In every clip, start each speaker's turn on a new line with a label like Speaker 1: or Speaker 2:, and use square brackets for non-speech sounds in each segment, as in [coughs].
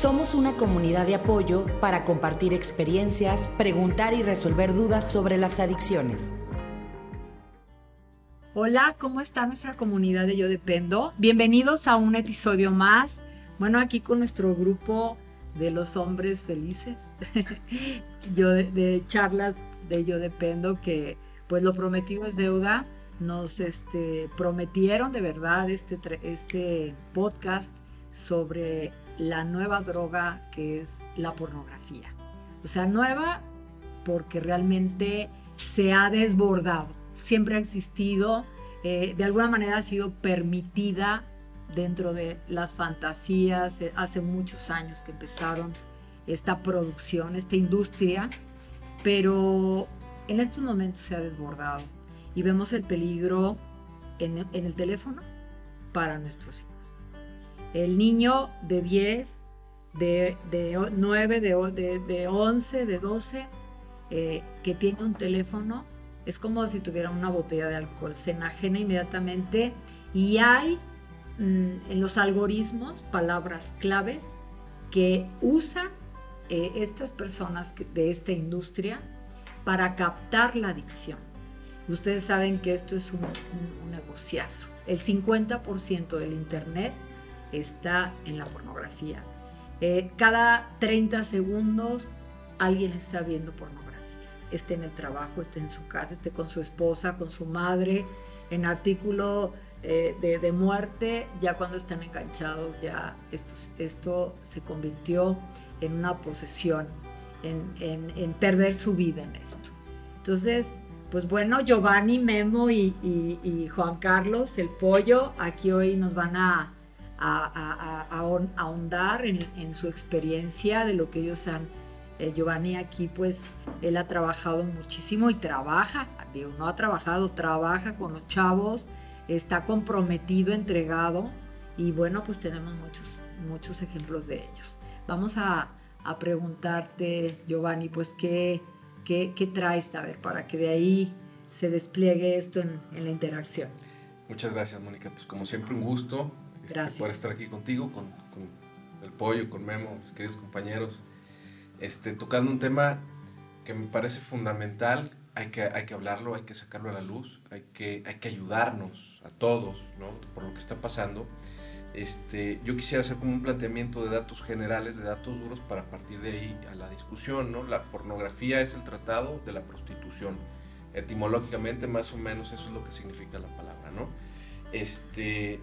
Speaker 1: Somos una comunidad de apoyo para compartir experiencias, preguntar y resolver dudas sobre las adicciones.
Speaker 2: Hola, ¿cómo está nuestra comunidad de Yo Dependo? Bienvenidos a un episodio más. Bueno, aquí con nuestro grupo de los hombres felices, [laughs] yo de, charlas de Yo Dependo, que pues lo prometido es deuda. Nos este, prometieron de verdad este, este podcast sobre la nueva droga que es la pornografía. O sea, nueva porque realmente se ha desbordado, siempre ha existido, eh, de alguna manera ha sido permitida dentro de las fantasías, eh, hace muchos años que empezaron esta producción, esta industria, pero en estos momentos se ha desbordado y vemos el peligro en, en el teléfono para nuestros hijos el niño de 10, de, 9, de, de, 11, de 12, eh, que tiene un teléfono, es como si tuviera una botella de alcohol, se enajena inmediatamente y hay mm, en los algoritmos palabras claves que usan eh, estas personas de esta industria para captar la adicción. Ustedes saben que esto es un, un, un negociazo. El 50% del Internet está en la pornografía. Eh, cada 30 segundos alguien está viendo pornografía. Esté en el trabajo, esté en su casa, esté con su esposa, con su madre, en artículo eh, de, muerte, ya cuando están enganchados, ya esto, esto se convirtió en una posesión, en, perder su vida en esto. Entonces, pues bueno, Giovanni, Memo y, y Juan Carlos, el pollo, aquí hoy nos van a a, ahondar en, su experiencia de lo que ellos han. Eh, Giovanni aquí, pues, él ha trabajado muchísimo y trabaja, digo, no ha trabajado, trabaja con los chavos, está comprometido, entregado y bueno, pues tenemos muchos, muchos ejemplos de ellos. Vamos a, preguntarte, Giovanni, pues, ¿qué, qué, qué traes, a ver, para que de ahí se despliegue esto en, en la interacción?
Speaker 3: Muchas gracias, Mónica. Pues como siempre, un gusto este, por estar aquí contigo, con, el pollo, con Memo, mis queridos compañeros, este, tocando un tema que me parece fundamental, hay que, hay que hablarlo, hay que sacarlo a la luz, hay que, hay que ayudarnos a todos ¿no? por lo que está pasando. Este, yo quisiera hacer como un planteamiento de datos generales, de datos duros, para partir de ahí a la discusión. ¿no? La pornografía es el tratado de la prostitución. Etimológicamente, más o menos, eso es lo que significa la palabra. ¿no? Este,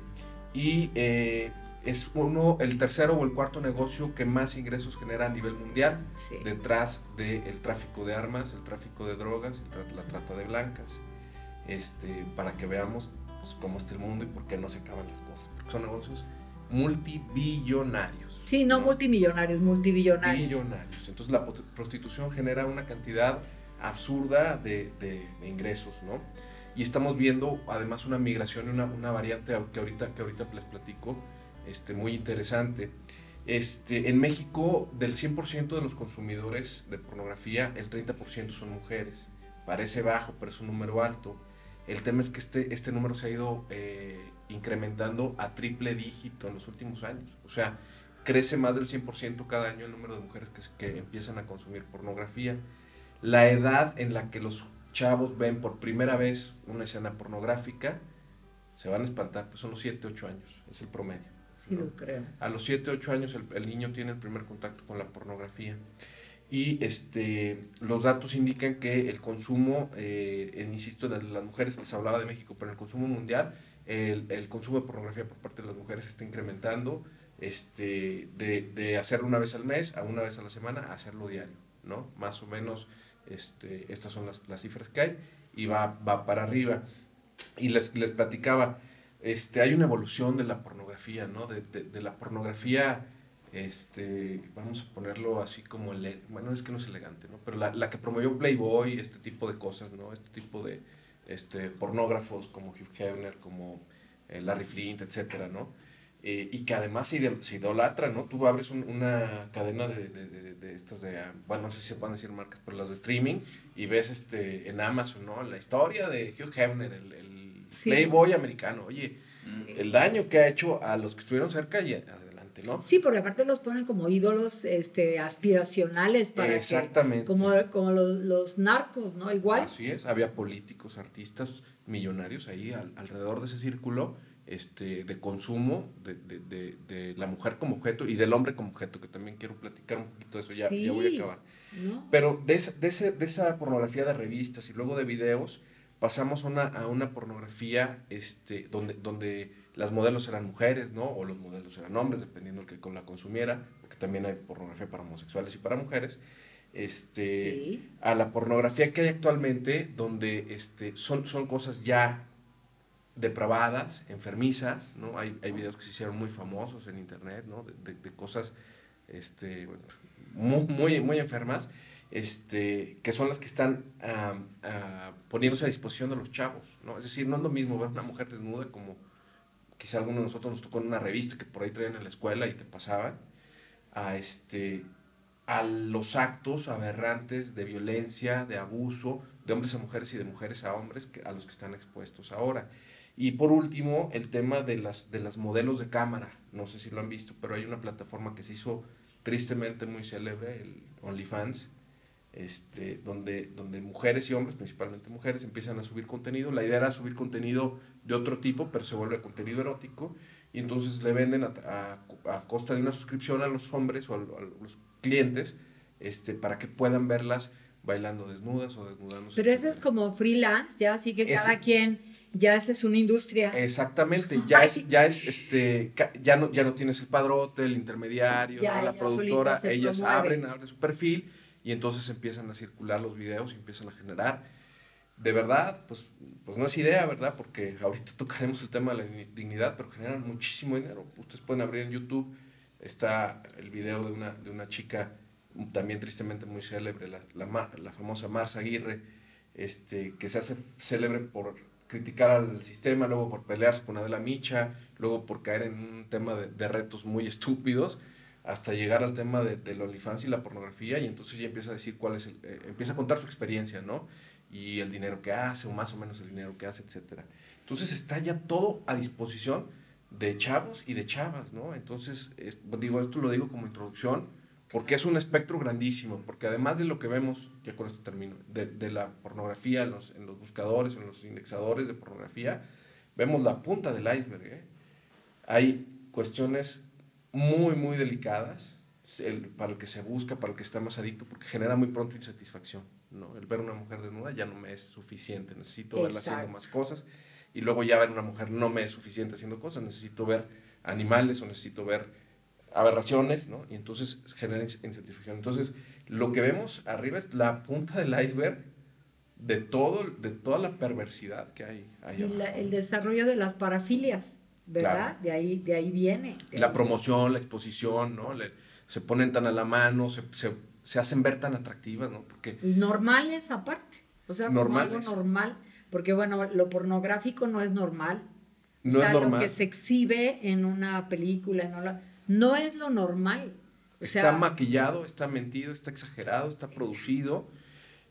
Speaker 3: y eh, es uno, el tercero o el cuarto negocio que más ingresos genera a nivel mundial, detrás del tráfico de armas, el tráfico de drogas, la trata de blancas, este, para que veamos pues, cómo está el mundo y por qué no se acaban las cosas, porque son negocios multibillonarios.
Speaker 2: Sí, no, multimillonarios, multibillonarios.
Speaker 3: Millonarios. Entonces la prostitución genera una cantidad absurda de, de ingresos, ¿no? Y estamos viendo además una migración, una, una variante que ahorita, que ahorita les platico, este, muy interesante. Este, en México, del 100% de los consumidores de pornografía, el 30% son mujeres. Parece bajo, pero es un número alto. El tema es que este, este número se ha ido eh, incrementando a triple dígito en los últimos años. O sea, crece más del 100% cada año el número de mujeres que, que empiezan a consumir pornografía. La edad en la que los chavos ven por primera vez una escena pornográfica, se van a espantar, pues son los 7, 8 años, es el promedio.
Speaker 2: Sí, lo creo.
Speaker 3: A los 7, 8 años el, niño tiene el primer contacto con la pornografía. Y este, los datos indican que el consumo, eh, insisto, en las mujeres, les hablaba de México, pero en el consumo mundial, el, el, consumo de pornografía por parte de las mujeres está incrementando este, de, de hacerlo una vez al mes a una vez a la semana a hacerlo diario, ¿no? Más o menos este, estas son las, las, cifras que hay y va, va para arriba. Y les, les platicaba, este, hay una evolución de la pornografía, ¿no? De, de, la pornografía, este, vamos a ponerlo así como, bueno, es que no es elegante, ¿no? Pero la, la, que promovió Playboy, este tipo de cosas, ¿no? Este tipo de este, pornógrafos como Hugh Hefner, como eh, Larry Flint, etcétera, ¿no? Eh, y que además se, se, idolatra, ¿no? Tú abres una cadena de, de, de, estas de, bueno, no sé si se pueden decir marcas, pero las de streaming, y ves este en Amazon, ¿no? La historia de Hugh Hefner, el, el playboy americano. Oye, el daño que ha hecho a los que estuvieron cerca y exactamente, ¿no?
Speaker 2: Sí, porque aparte los ponen como ídolos este, aspiracionales para
Speaker 3: Exactamente.
Speaker 2: como, como los, los, narcos, ¿no? Igual.
Speaker 3: Así es, había políticos, artistas, millonarios ahí alrededor de ese círculo este, de consumo de, de, de, de, la mujer como objeto y del hombre como objeto, que también quiero platicar un poquito de eso, ya, ya voy a acabar. Pero de esa, de, ese, de esa pornografía de revistas y luego de videos, pasamos a una, a una pornografía este, donde, donde las modelos eran mujeres, ¿no? O los modelos eran hombres, dependiendo del que la consumiera, porque también hay pornografía para homosexuales y para mujeres. Este, a la pornografía que hay actualmente, donde este, son, son cosas ya depravadas, enfermizas, ¿no? Hay, hay videos que se hicieron muy famosos en internet, ¿no? De, de, cosas este, muy, muy, muy enfermas este, que son las que están poniéndose a disposición de los chavos, ¿no? Es decir, no es lo mismo ver una mujer desnuda como quizá alguno de nosotros nos tocó en una revista que por ahí traían en la escuela y te pasaban, a, este, a los actos aberrantes de violencia, de abuso, de hombres a mujeres y de mujeres a hombres que, a los que están expuestos ahora. Y por último, el tema de las, de las modelos de cámara. No sé si lo han visto, pero hay una plataforma que se hizo tristemente muy célebre, el OnlyFans, este, donde, donde mujeres y hombres, principalmente mujeres, empiezan a subir contenido. La idea era subir contenido de otro tipo, pero se vuelve contenido erótico, y entonces le venden a, a, costa de una suscripción a los hombres o a, los clientes este, para que puedan verlas bailando desnudas o desnudándose.
Speaker 2: Pero eso es como freelance, ya, así que cada quien, ya esa es una industria.
Speaker 3: Exactamente, ya es, ya es, este, ya no, ya no tienes el padrote, el intermediario, la productora, ellas abren, abren su perfil y entonces empiezan a circular los videos y empiezan a generar. De verdad, pues, pues no es idea, ¿verdad? Porque ahorita [laughs] tocaremos el tema de la dignidad, pero generan muchísimo dinero. Ustedes pueden abrir en YouTube, está el video de una, de una chica también tristemente muy célebre, la, la, la famosa Marza Aguirre, este, que se hace célebre por criticar al sistema, luego por pelearse con Adela Micha, luego por caer en un tema de, de retos muy estúpidos hasta llegar al tema de, del OnlyFans y la pornografía, y entonces ella empieza a decir cuál es eh, empieza a contar su experiencia, ¿no? Y el dinero que hace, o más o menos el dinero que hace, etcétera. Entonces está ya todo a disposición de chavos y de chavas, ¿no? Entonces, digo, esto lo digo como introducción, porque es un espectro grandísimo, porque además de lo que vemos, ya con esto termino, de, de la pornografía en los, en los buscadores, en los indexadores de pornografía, vemos la punta del iceberg, ¿eh? Hay cuestiones muy, muy delicadas el, para el que se busca, para el que está más adicto, porque genera muy pronto insatisfacción. ¿no? El ver una mujer desnuda ya no me es suficiente, necesito verla haciendo más cosas. Y luego ya ver una mujer no me es suficiente haciendo cosas, necesito ver animales o necesito ver aberraciones, ¿no? Y entonces genera insatisfacción. Entonces, lo que vemos arriba es la punta del iceberg de, todo, de toda la perversidad que hay ahí
Speaker 2: el desarrollo de las parafilias. ¿verdad? De, ahí, de ahí viene.
Speaker 3: la promoción, la exposición, ¿no? se ponen tan a la mano, se, se, se, hacen ver tan atractivas, ¿no? Porque...
Speaker 2: Normales aparte, o sea, como algo normal, porque bueno, lo pornográfico no es normal. No o sea, es normal. lo que se exhibe en una película, no, no es lo normal.
Speaker 3: está maquillado, está mentido, está exagerado, está producido.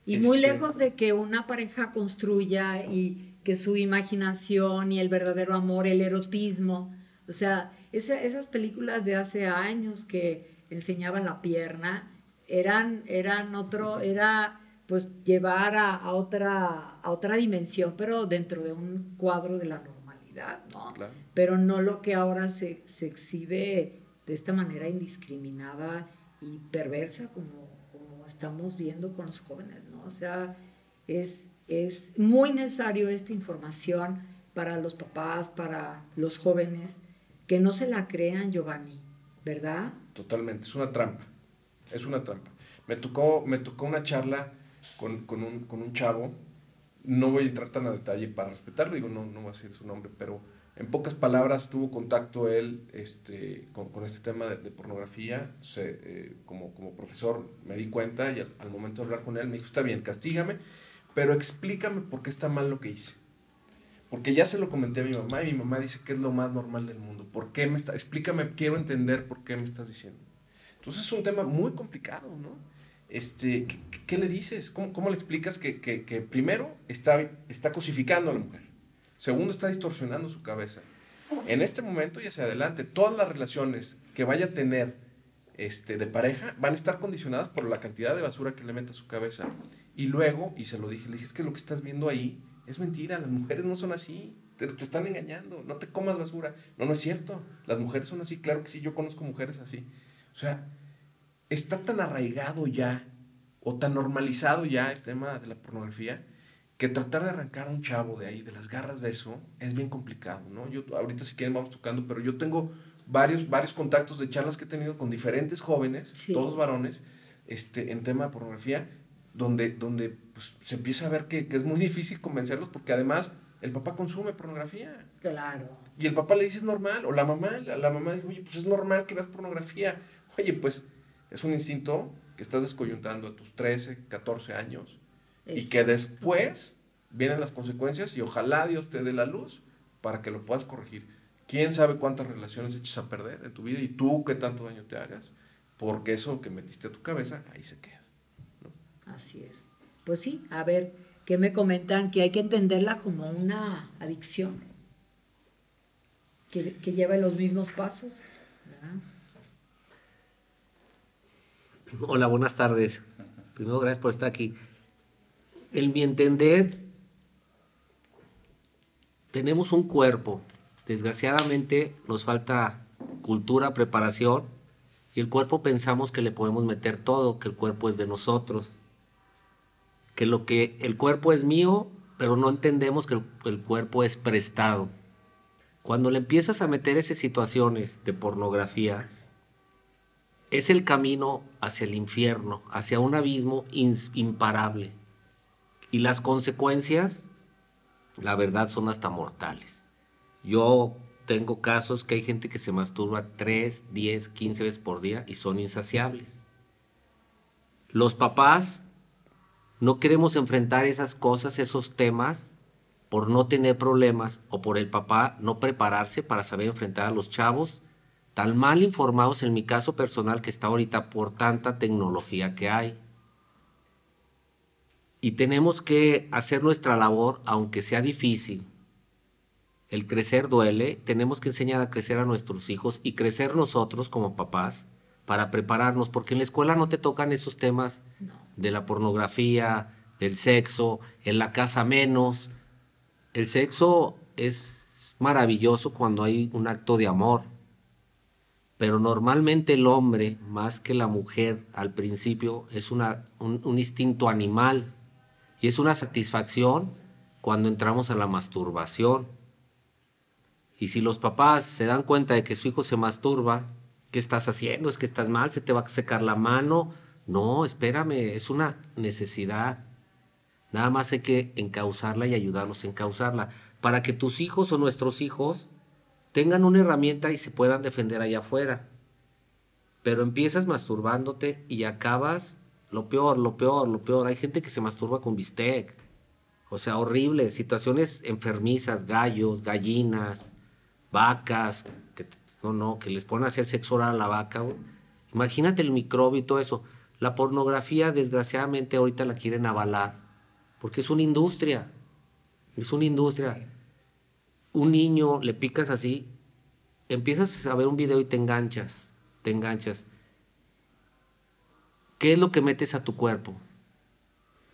Speaker 2: Y muy este lejos de que una pareja construya y que su imaginación y el verdadero amor, el erotismo, o sea, esas películas de hace años que enseñaban la pierna, eran, eran otro, era pues llevar a, otra, a otra dimensión, pero dentro de un cuadro de la normalidad, ¿no? Pero no lo que ahora se, se, exhibe de esta manera indiscriminada y perversa como, como estamos viendo con los jóvenes, ¿no? O sea, es, es muy necesario esta información para los papás, para los jóvenes, que no se la crean, Giovanni, ¿verdad?
Speaker 3: Totalmente, es una trampa, es una trampa. Me tocó, me tocó una charla con, con, un, con un chavo, no voy a entrar tan a detalle para respetarlo, digo, no, no voy a decir su nombre, pero en pocas palabras tuvo contacto él este, con, este tema de, pornografía, eh, como, profesor me di cuenta y al, al momento de hablar con él me dijo, está bien, castígame, pero explícame por qué está mal lo que hice. Porque ya se lo comenté a mi mamá y mi mamá dice que es lo más normal del mundo. ¿Por qué me está? Explícame, quiero entender por qué me estás diciendo. Entonces es un tema muy complicado, ¿no? Este, ¿qué, le dices? ¿Cómo, ¿Cómo, le explicas que, primero está cosificando a la mujer? Segundo, está distorsionando su cabeza. En este momento y hacia adelante, todas las relaciones que vaya a tener este, de pareja van a estar condicionadas por la cantidad de basura que le mete a su cabeza. Y luego, y se lo dije, le dije, es que lo que estás viendo ahí es mentira, las mujeres no son así, te, te, están engañando, no te comas basura. No, no es cierto, las mujeres son así, claro que sí, yo conozco mujeres así. O sea, está tan arraigado ya, o tan normalizado ya el tema de la pornografía, que tratar de arrancar a un chavo de ahí, de las garras de eso, es bien complicado, ¿no? Yo ahorita si quieren vamos tocando, pero yo tengo varios, varios contactos de charlas que he tenido con diferentes jóvenes, todos varones, este, en tema de pornografía, donde, donde pues, se empieza a ver que, que, es muy difícil convencerlos porque además el papá consume pornografía.
Speaker 2: Claro.
Speaker 3: Y el papá le dice es normal, o la mamá, la, la mamá dice, oye, pues es normal que veas pornografía. Oye, pues es un instinto que estás descoyuntando a tus 13, 14 años y que después vienen las consecuencias y ojalá Dios te dé la luz para que lo puedas corregir quién sabe cuántas relaciones echas a perder en tu vida y tú qué tanto daño te hagas, porque eso que metiste a tu cabeza, ahí se queda.
Speaker 2: Así es. Pues sí, a ver, ¿qué me comentan? Que hay que entenderla como una adicción, que, que lleva los mismos pasos.
Speaker 4: Hola, buenas tardes. Primero, gracias por estar aquí. En mi entender, tenemos un cuerpo Desgraciadamente nos falta cultura, preparación y el cuerpo pensamos que le podemos meter todo, que el cuerpo es de nosotros, que lo que el cuerpo es mío, pero no entendemos que el, el cuerpo es prestado. Cuando le empiezas a meter esas situaciones de pornografía, es el camino hacia el infierno, hacia un abismo imparable. Y las consecuencias, la verdad, son hasta mortales. Yo tengo casos que hay gente que se masturba 3, 10, 15 veces por día y son insaciables. Los papás no queremos enfrentar esas cosas, esos temas, por no tener problemas o por el papá no prepararse para saber enfrentar a los chavos tan mal informados en mi caso personal que está ahorita por tanta tecnología que hay. Y tenemos que hacer nuestra labor, aunque sea difícil, el crecer duele, tenemos que enseñar a crecer a nuestros hijos y crecer nosotros como papás para prepararnos, porque en la escuela no te tocan esos temas de la pornografía, del sexo, en la casa menos. El sexo es maravilloso cuando hay un acto de amor, pero normalmente el hombre, más que la mujer al principio, es una, un, un instinto animal y es una satisfacción cuando entramos a la masturbación y si los papás se dan cuenta de que su hijo se masturba, ¿qué estás haciendo? ¿Es que estás mal? ¿Se te va a secar la mano? No, espérame, es una necesidad. Nada más hay que encauzarla y ayudarlos a encauzarla para que tus hijos o nuestros hijos tengan una herramienta y se puedan defender allá afuera. Pero empiezas masturbándote y acabas lo peor, lo peor, lo peor. Hay gente que se masturba con bistec. O sea, horrible. Situaciones enfermizas, gallos, gallinas, vacas, que, no, no, que les ponen a hacer sexo oral a la vaca. Imagínate el microbio y todo eso. La pornografía, desgraciadamente, ahorita la quieren avalar, porque es una industria. Es una industria. Un niño le picas así, empiezas a ver un video y te enganchas, te enganchas. ¿Qué es lo que metes a tu cuerpo?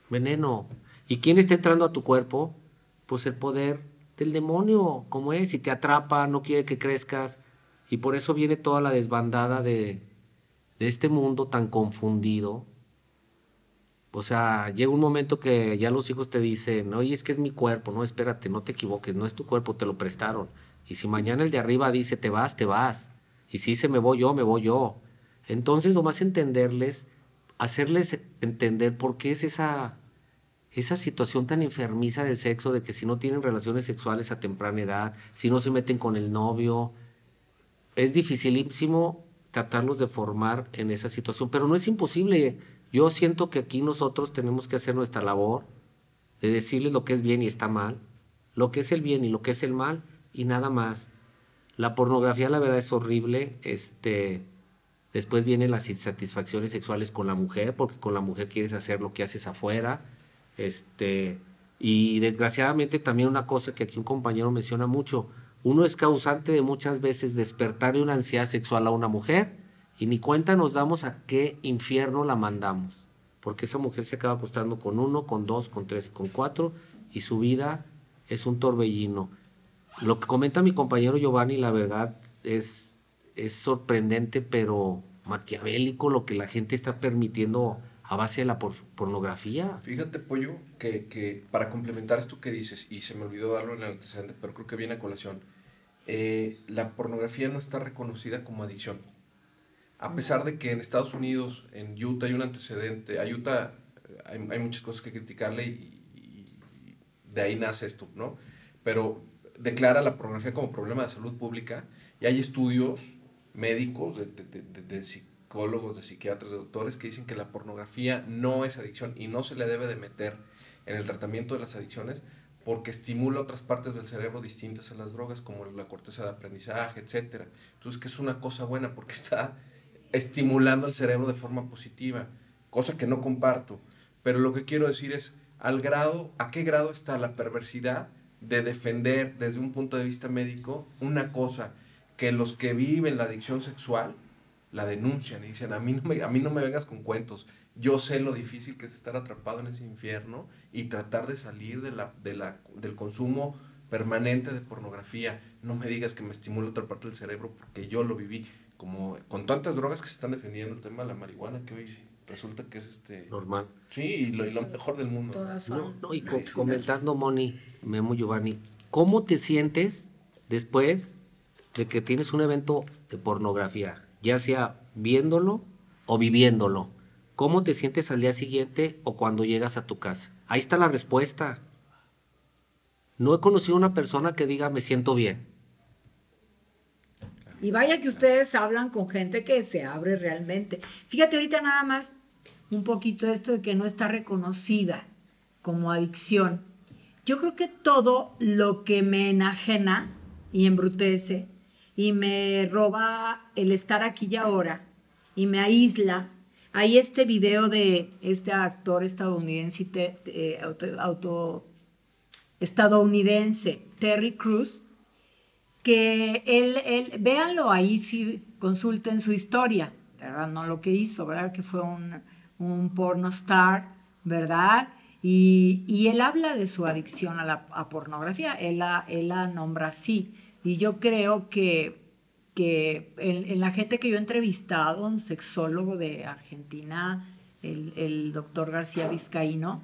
Speaker 4: Veneno. ¿Y quién está entrando a tu cuerpo? Pues el poder del demonio, como es, y te atrapa, no quiere que crezcas, y por eso viene toda la desbandada de, de este mundo tan confundido. O sea, llega un momento que ya los hijos te dicen, oye, es que es mi cuerpo, no, espérate, no te equivoques, no es tu cuerpo, te lo prestaron. Y si mañana el de arriba dice, te vas, te vas. Y si dice, me voy yo, me voy yo. Entonces, nomás entenderles, hacerles entender por qué es esa esa situación tan enfermiza del sexo, de que si no tienen relaciones sexuales a temprana edad, si no se meten con el novio, es dificilísimo tratarlos de formar en esa situación, pero no es imposible. Yo siento que aquí nosotros tenemos que hacer nuestra labor de decirles lo que es bien y está mal, lo que es el bien y lo que es el mal, y nada más. La pornografía, la verdad, es horrible. Este, después vienen las insatisfacciones sexuales con la mujer, porque con la mujer quieres hacer lo que haces afuera este, y desgraciadamente también una cosa que aquí un compañero menciona mucho, uno es causante de muchas veces despertar de una ansiedad sexual a una mujer y ni cuenta nos damos a qué infierno la mandamos. Porque esa mujer se acaba acostando con uno, con dos, con tres, con cuatro y su vida es un torbellino. Lo que comenta mi compañero Giovanni, la verdad, es, es sorprendente, pero maquiavélico lo que la gente está permitiendo a base de la pornografía.
Speaker 3: Fíjate, Pollo, que, que, para complementar esto que dices, y se me olvidó darlo en el antecedente, pero creo que viene a colación, eh, la pornografía no está reconocida como adicción. A pesar de que en Estados Unidos, en Utah hay un antecedente, a Utah hay, hay muchas cosas que criticarle y, y, de ahí nace esto, ¿no? Pero declara la pornografía como problema de salud pública y hay estudios médicos de, de, de, de psicólogos, de psiquiatras, de doctores que dicen que la pornografía no es adicción y no se le debe de meter en el tratamiento de las adicciones porque estimula otras partes del cerebro distintas a las drogas, como la corteza de aprendizaje, etc. Entonces, que es una cosa buena porque [laughs] está estimulando al cerebro de forma positiva, cosa que no comparto. Pero lo que quiero decir es, al grado, ¿a qué grado está la perversidad de defender desde un punto de vista médico una cosa que los que viven la adicción sexual la denuncian y dicen, a mí no me, a mí no me vengas con cuentos, yo sé lo difícil que es estar atrapado en ese infierno y tratar de salir de la, de la, del consumo permanente de pornografía. No me digas que me estimula otra parte del cerebro porque yo lo viví. Como con tantas drogas que se están defendiendo el tema de la marihuana que hoy resulta que es este
Speaker 4: normal.
Speaker 3: Sí, y lo, y lo mejor del mundo.
Speaker 4: No, no, y co comentando Moni, Memo Giovanni, ¿cómo te sientes después de que tienes un evento de pornografía, ya sea viéndolo o viviéndolo? ¿Cómo te sientes al día siguiente o cuando llegas a tu casa? Ahí está la respuesta. No he conocido una persona que diga me siento bien.
Speaker 2: Y vaya que ustedes hablan con gente que se abre realmente. Fíjate ahorita nada más un poquito esto de que no está reconocida como adicción. Yo creo que todo lo que me enajena y embrutece y me roba el estar aquí y ahora y me aísla. Hay este video de este actor estadounidense, auto, estadounidense, Terry Cruz, que él, él, véanlo ahí, si consulten su historia, ¿verdad? No lo que hizo, ¿verdad? Que fue un, un porno star, ¿verdad? Y, y, él habla de su adicción a la a pornografía, él la, él la nombra así. Y yo creo que, que en, la gente que yo he entrevistado, un sexólogo de Argentina, el, el doctor García Vizcaíno,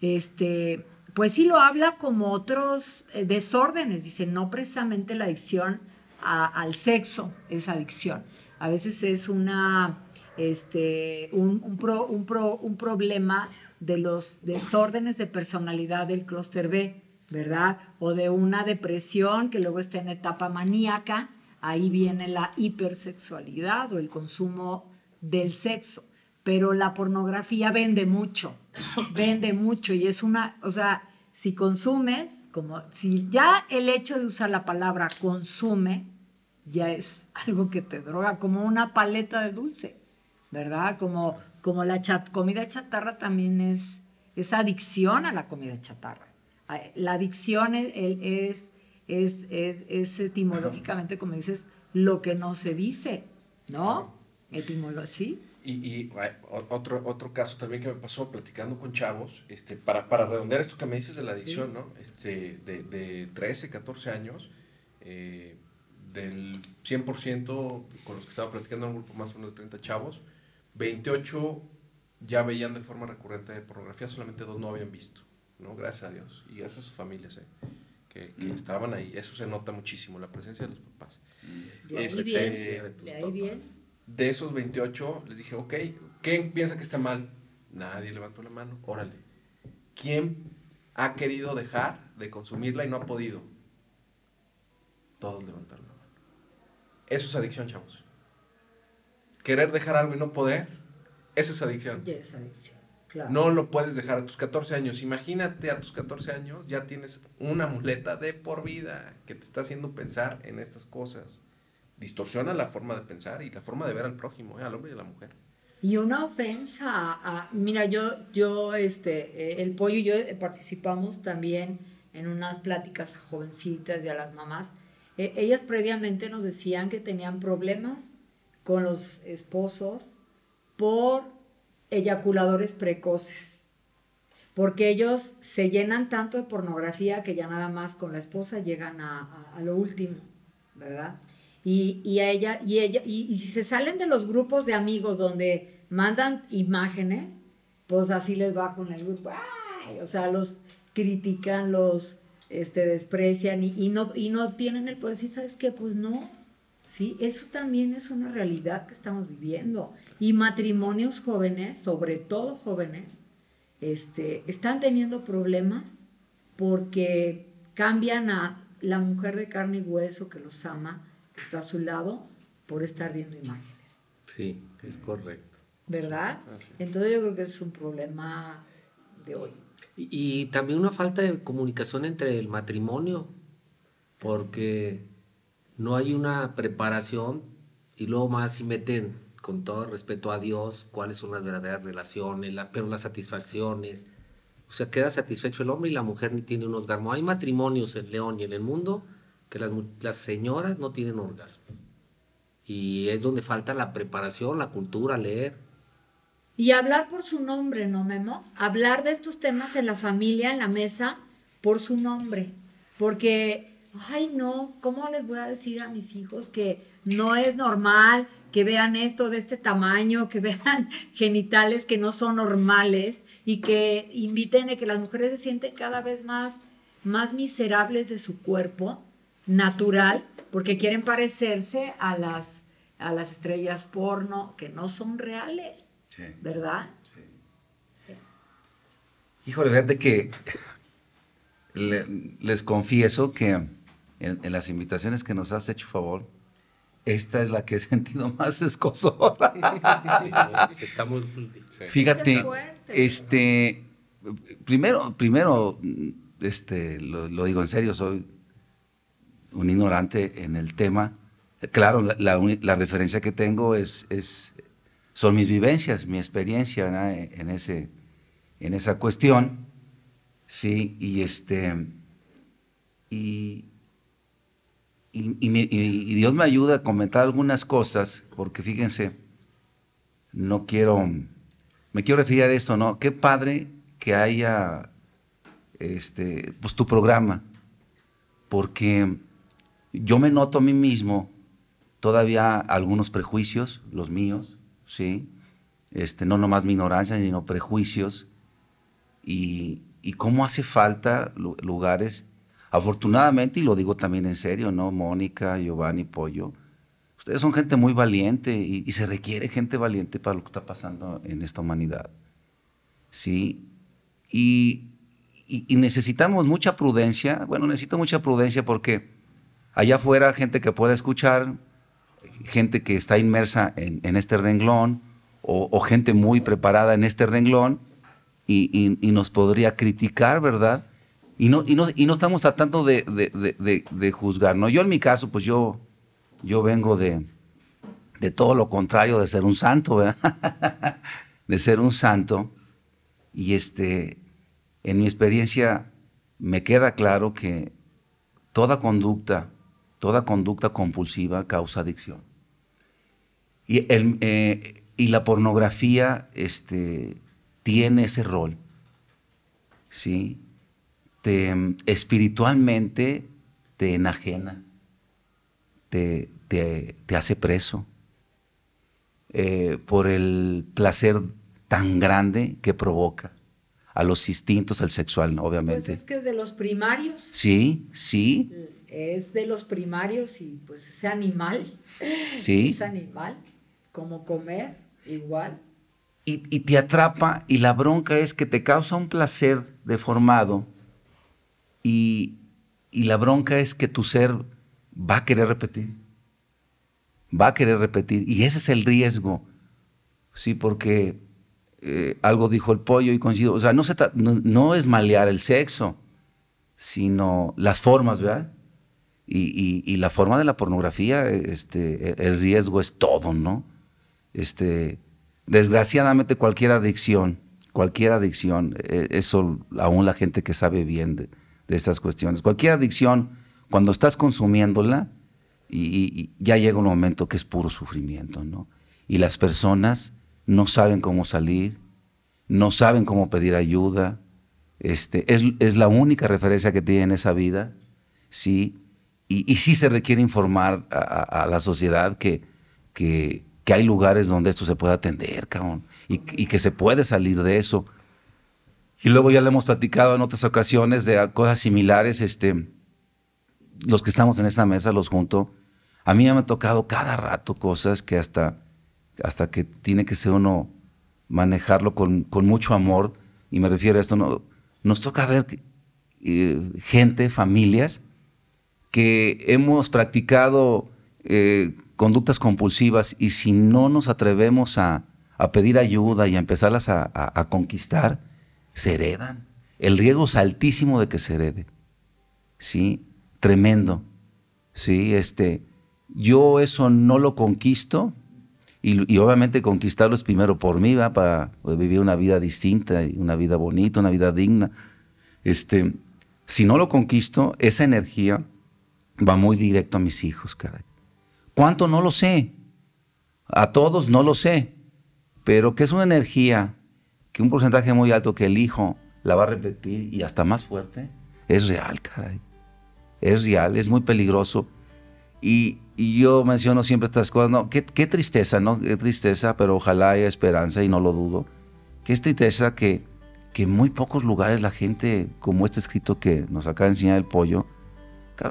Speaker 2: este, pues sí lo habla como otros eh, desórdenes, dice, no precisamente la adicción a, al sexo es adicción, a veces es una, este, un, un, pro, un, pro, un problema de los desórdenes de personalidad del clúster B, ¿verdad? O de una depresión que luego está en etapa maníaca, ahí viene la hipersexualidad o el consumo del sexo. Pero la pornografía vende mucho, [coughs] vende mucho y es una, o sea, si consumes, como si ya el hecho de usar la palabra consume ya es algo que te droga, como una paleta de dulce, ¿verdad? Como, como la chat, comida chatarra también es, es adicción a la comida chatarra. La adicción es, es, es, es, es etimológicamente, como dices, lo que no se dice, ¿no? Etimología, ¿sí?
Speaker 3: Y, y, otro, otro caso también que me pasó platicando con chavos, este, para, para redondear esto que me dices de la adicción, sí. ¿no? Este, de, de 13, 14 años, eh, del 100% con los que estaba platicando en un grupo más o menos de 30 chavos, 28 ya veían de forma recurrente de pornografía, solamente dos no habían visto, ¿no? Gracias a Dios. Y gracias a sus familias, ¿eh? Que, que mm. estaban ahí. Eso se nota muchísimo, la presencia de los papás.
Speaker 2: De ahí este, bien. De ahí bien
Speaker 3: de esos 28, les dije, ok, ¿quién piensa que está mal? Nadie levantó la mano, órale. ¿Quién ha querido dejar de consumirla y no ha podido? Todos levantaron la mano. Eso es adicción, chavos. Querer dejar algo y no poder, eso es adicción.
Speaker 2: Ya es adicción, claro.
Speaker 3: No lo puedes dejar a tus 14 años. Imagínate a tus 14 años, ya tienes una muleta de por vida que te está haciendo pensar en estas cosas distorsiona la forma de pensar y la forma de ver al prójimo, ¿eh? al hombre y a la mujer.
Speaker 2: Y una ofensa a, mira, yo, yo, este, eh, el pollo y yo participamos también en unas pláticas a jovencitas y a las mamás, ellas previamente nos decían que tenían problemas con los esposos por eyaculadores precoces, porque ellos se llenan tanto de pornografía que ya nada más con la esposa llegan a, a, lo último, ¿verdad? Y, y, a ella, y ella, y, y si se salen de los grupos de amigos donde mandan imágenes, pues así les va con el grupo. ¡Ay! O sea, los critican, los este, desprecian y, no, y no tienen el poder decir, ¿sabes qué? Pues no. Sí, eso también es una realidad que estamos viviendo. Y matrimonios jóvenes, sobre todo jóvenes, este, están teniendo problemas porque cambian a la mujer de carne y hueso que los ama, que está a su lado, por estar viendo imágenes.
Speaker 4: Sí, es correcto.
Speaker 2: ¿Verdad? Entonces yo creo que es un problema de hoy.
Speaker 4: Y, también una falta de comunicación entre el matrimonio, porque no hay una preparación y luego más si meten con todo respeto a Dios cuáles son las verdaderas relaciones, pero las satisfacciones. O sea, queda satisfecho el hombre y la mujer ni tiene un orgasmo. Hay matrimonios en León y en el mundo que las, las señoras no tienen orgasmo. Y es donde falta la preparación, la cultura, leer.
Speaker 2: Y hablar por su nombre, ¿no, Memo? Hablar de estos temas en la familia, en la mesa, por su nombre. Porque, ay, no, ¿cómo les voy a decir a mis hijos que no es normal que vean esto de este tamaño, que vean [laughs] genitales que no son normales y que inviten a que las mujeres se sienten cada vez más, más miserables de su cuerpo natural, porque quieren parecerse a las, a las estrellas porno que no son reales? ¿Verdad? Sí.
Speaker 5: Híjole, fíjate que les confieso que en, las invitaciones que nos has hecho favor, esta es la que he sentido más escosora.
Speaker 4: Está muy
Speaker 5: Fíjate, este, primero, primero, este, lo, digo en serio, soy un ignorante en el tema. Claro, la, la referencia que tengo es, es son mis vivencias, mi experiencia en, ese, en esa cuestión. Sí, y este. Y, y, Dios me ayuda a comentar algunas cosas, porque fíjense, no quiero. Me quiero referir a esto, ¿no? Qué padre que haya este, pues tu programa, porque yo me noto a mí mismo todavía algunos prejuicios, los míos, ¿sí? Este, no nomás mi ignorancia, sino prejuicios. Y, cómo hace falta lugares, afortunadamente, y lo digo también en serio, ¿no? Mónica, Giovanni, Pollo, ustedes son gente muy valiente y, se requiere gente valiente para lo que está pasando en esta humanidad. ¿Sí? Y, necesitamos mucha prudencia, bueno, necesito mucha prudencia porque allá afuera gente que pueda escuchar, gente que está inmersa en, este renglón o, gente muy preparada en este renglón y, nos podría criticar, ¿verdad? Y no, y no, y no estamos tratando de, juzgar, ¿no? Yo en mi caso, pues yo, yo vengo de, de todo lo contrario de ser un santo, ¿verdad? [laughs] de ser un santo. Y este, en mi experiencia me queda claro que toda conducta Toda conducta compulsiva causa adicción. Y, el, eh, y la pornografía este, tiene ese rol. ¿sí? Te, espiritualmente te enajena, te, te, hace preso eh, por el placer tan grande que provoca a los instintos, al sexual, obviamente.
Speaker 2: Pues es que es de los primarios.
Speaker 5: Sí, sí
Speaker 2: es de los primarios y pues ese animal,
Speaker 5: ¿Sí? [laughs]
Speaker 2: ese animal, como comer, igual.
Speaker 5: Y, te atrapa y la bronca es que te causa un placer deformado y, la bronca es que tu ser va a querer repetir, va a querer repetir y ese es el riesgo, sí, porque eh, algo dijo el pollo y coincido, o sea, no, es malear el sexo, sino las formas, ¿verdad? Y, la forma de la pornografía, este, el riesgo es todo, ¿no? Este, desgraciadamente cualquier adicción, cualquier adicción, e, eso aún la gente que sabe bien estas cuestiones, cualquier adicción cuando estás consumiéndola, y, ya llega un momento que es puro sufrimiento, ¿no? Y las personas no saben cómo salir, no saben cómo pedir ayuda, este, es, la única referencia que tienen en esa vida, ¿sí? Y, y sí se requiere informar a, la sociedad que, que, hay lugares donde esto se puede atender, cabrón, y que se puede salir de eso. Y luego ya le hemos platicado en otras ocasiones de cosas similares, este, los que estamos en esta mesa, los junto, a mí me ha tocado cada rato cosas que hasta, hasta que tiene que ser uno manejarlo con, mucho amor, y me refiero a esto, no, nos toca ver eh, gente, familias, que hemos practicado eh, conductas compulsivas y si no nos atrevemos a, pedir ayuda y a empezarlas a, a, conquistar, se heredan. El riesgo es altísimo de que se herede. ¿Sí? Tremendo. ¿Sí? Este, yo eso no lo conquisto y, obviamente conquistarlo es primero por mí, ¿va? para vivir una vida distinta, una vida bonita, una vida digna. Este, si no lo conquisto, esa energía va muy directo a mis hijos, caray. ¿Cuánto? No lo sé. A todos no lo sé. Pero que es una energía, que un porcentaje muy alto que el hijo la va a repetir y hasta más fuerte, es real, caray. Es real, es muy peligroso. Y, yo menciono siempre estas cosas, ¿no? Qué, tristeza, ¿no? Qué tristeza, pero ojalá haya esperanza y no lo dudo. Qué tristeza que, que en muy pocos lugares la gente, como este escrito que nos acaba de enseñar el pollo,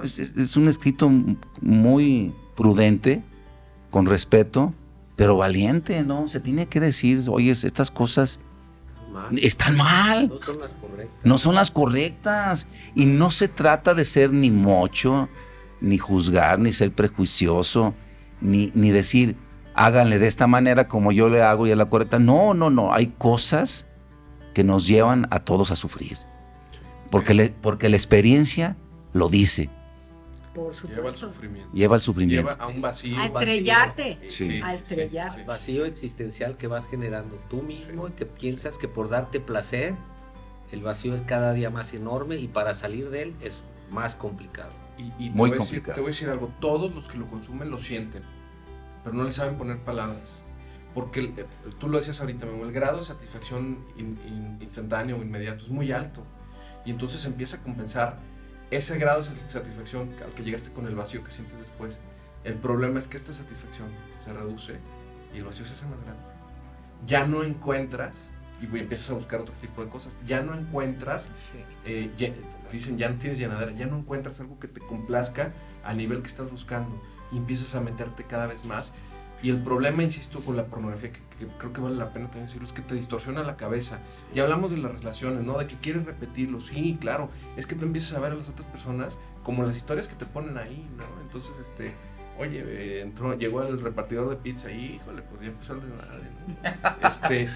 Speaker 5: es, es un escrito muy prudente, con respeto, pero valiente, ¿no? Se tiene que decir, oye, estas cosas están mal.
Speaker 4: No son las correctas.
Speaker 5: No son las correctas. Y no se trata de ser ni mocho, ni juzgar, ni ser prejuicioso, ni, ni decir, háganle de esta manera como yo le hago y a la correcta. No, no, no. Hay cosas que nos llevan a todos a sufrir. Porque, porque la experiencia lo dice.
Speaker 2: Por supuesto.
Speaker 3: Lleva al sufrimiento.
Speaker 5: Lleva al sufrimiento.
Speaker 3: Lleva a un vacío.
Speaker 2: A estrellarte.
Speaker 3: Sí.
Speaker 2: a estrellar.
Speaker 4: vacío existencial que vas generando tú mismo y que piensas que por darte placer, el vacío es cada día más enorme y para salir de él es más complicado.
Speaker 3: Y, Muy te, voy complicado. te voy a decir algo, todos los que lo consumen lo sienten, pero no le saben poner palabras. Porque eh, tú lo decías ahorita, el grado de satisfacción instantáneo o inmediato es muy alto. Y entonces empieza a compensar ese grado de satisfacción al que llegaste con el vacío que sientes después. El problema es que esta satisfacción se reduce y el vacío se hace más grande. Ya no encuentras, y empiezas a buscar otro tipo de cosas, ya no encuentras eh, dicen ya no tienes llenadera, ya no encuentras algo que te complazca al nivel que estás buscando y empiezas a meterte cada vez más. Y el problema, insisto, con la pornografía, que, creo que vale la pena también decirlo, es que te distorsiona la cabeza. Y hablamos de las relaciones, ¿no? De que quieres repetirlo. Sí, claro. Es que tú empiezas a ver a las otras personas como las historias que te ponen ahí, ¿no? Entonces, este, oye, entró, llegó el repartidor de pizza y, híjole, pues ya empezó el desmadre, ¿no? Este,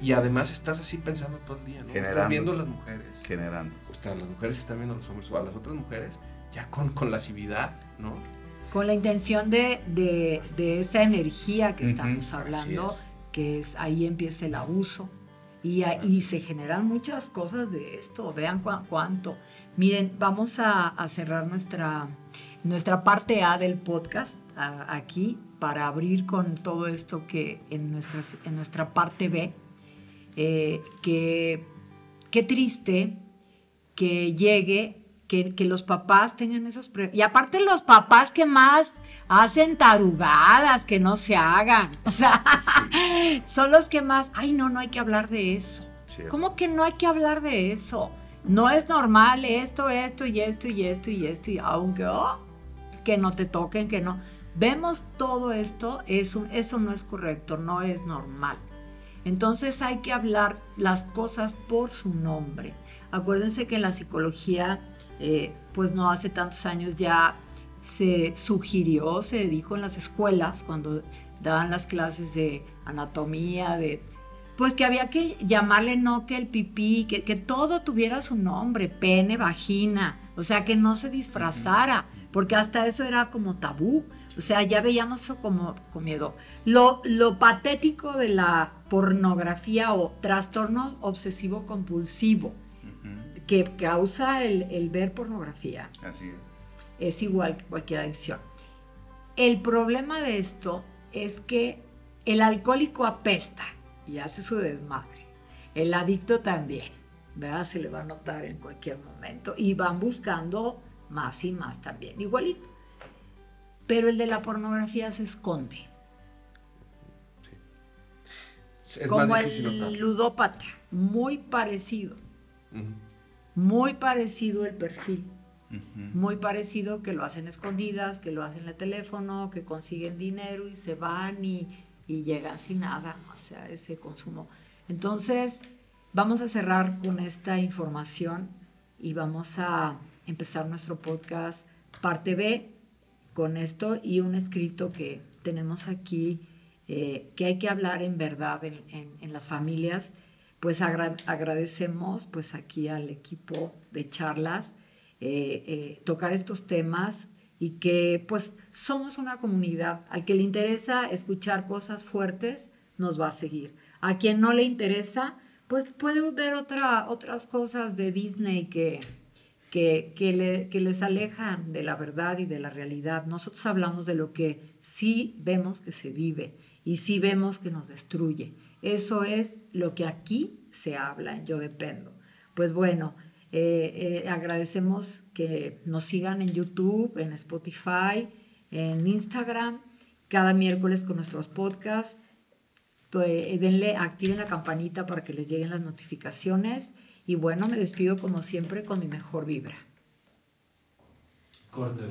Speaker 3: y además estás así pensando todo el día, ¿no? Estás viendo a las mujeres.
Speaker 5: Generando.
Speaker 3: O sea, las mujeres están viendo a los hombres o a las otras mujeres ya con, con lascividad, ¿no?
Speaker 2: Con la intención de, de, esa energía que estamos hablando, que es ahí empieza el abuso. Y, y, se generan muchas cosas de esto. Vean cuánto. Miren, vamos a, a, cerrar nuestra, nuestra parte A del podcast aquí para abrir con todo esto que en, nuestras, en nuestra parte B eh, que qué triste que llegue, que, los papás tengan esos... Y aparte los papás que más hacen tarugadas, que no se hagan. [laughs] O sea, son los que más... Ay, no, no hay que hablar de eso. ¿Cómo que no hay que hablar de eso? No es normal esto, esto y esto y esto y esto, y aunque, oh, que no te toquen, que no. Vemos todo esto, eso, eso no es correcto, no es normal. Entonces hay que hablar las cosas por su nombre. Acuérdense que en la psicología, eh, pues no hace tantos años ya se sugirió, se dijo en las escuelas, cuando daban las clases de anatomía, de pues que había que llamarle no que el pipí, que, que todo tuviera su nombre, pene, vagina, o sea, que no se disfrazara, porque hasta eso era como tabú. O sea, ya veíamos eso como con miedo. Lo, lo patético de la pornografía o trastorno obsesivo compulsivo que causa el, ver pornografía.
Speaker 5: Así es.
Speaker 2: es igual que cualquier adicción. El problema de esto es que el alcohólico apesta y hace su desmadre. El adicto también, ¿verdad? Se le va a notar en cualquier momento y van buscando más y más también, igualito. Pero el de la pornografía se esconde.
Speaker 3: Es
Speaker 2: como
Speaker 3: más difícil
Speaker 2: el ludópata, muy parecido,
Speaker 3: Ujú.
Speaker 2: Muy parecido el perfil, muy parecido que lo hacen escondidas, que lo hacen en el teléfono, que consiguen dinero y se van y, y llegan sin nada, o sea, ese consumo. Entonces, vamos a cerrar con esta información y vamos a empezar nuestro podcast parte B con esto y un escrito que tenemos aquí eh, que hay que hablar en verdad en, en- en las familias. Pues agra- agradecemos pues aquí al equipo de charlas eh, eh, tocar estos temas y que pues somos una comunidad. Al que le interesa escuchar cosas fuertes, nos va a seguir. A quien no le interesa, pues puede ver otra, otras cosas de Disney que, que, que, le- que les alejan de la verdad y de la realidad. Nosotros hablamos de lo que sí vemos que se vive y sí vemos que nos destruye. Eso es lo que aquí se habla en Yo Dependo. Pues bueno, eh, eh, agradecemos que nos sigan en YouTube, en Spotify, en Instagram, cada miércoles con nuestros podcasts. Pues, denle, activen la campanita para que les lleguen las notificaciones. Y bueno, me despido como siempre con mi mejor vibra.
Speaker 6: Corte.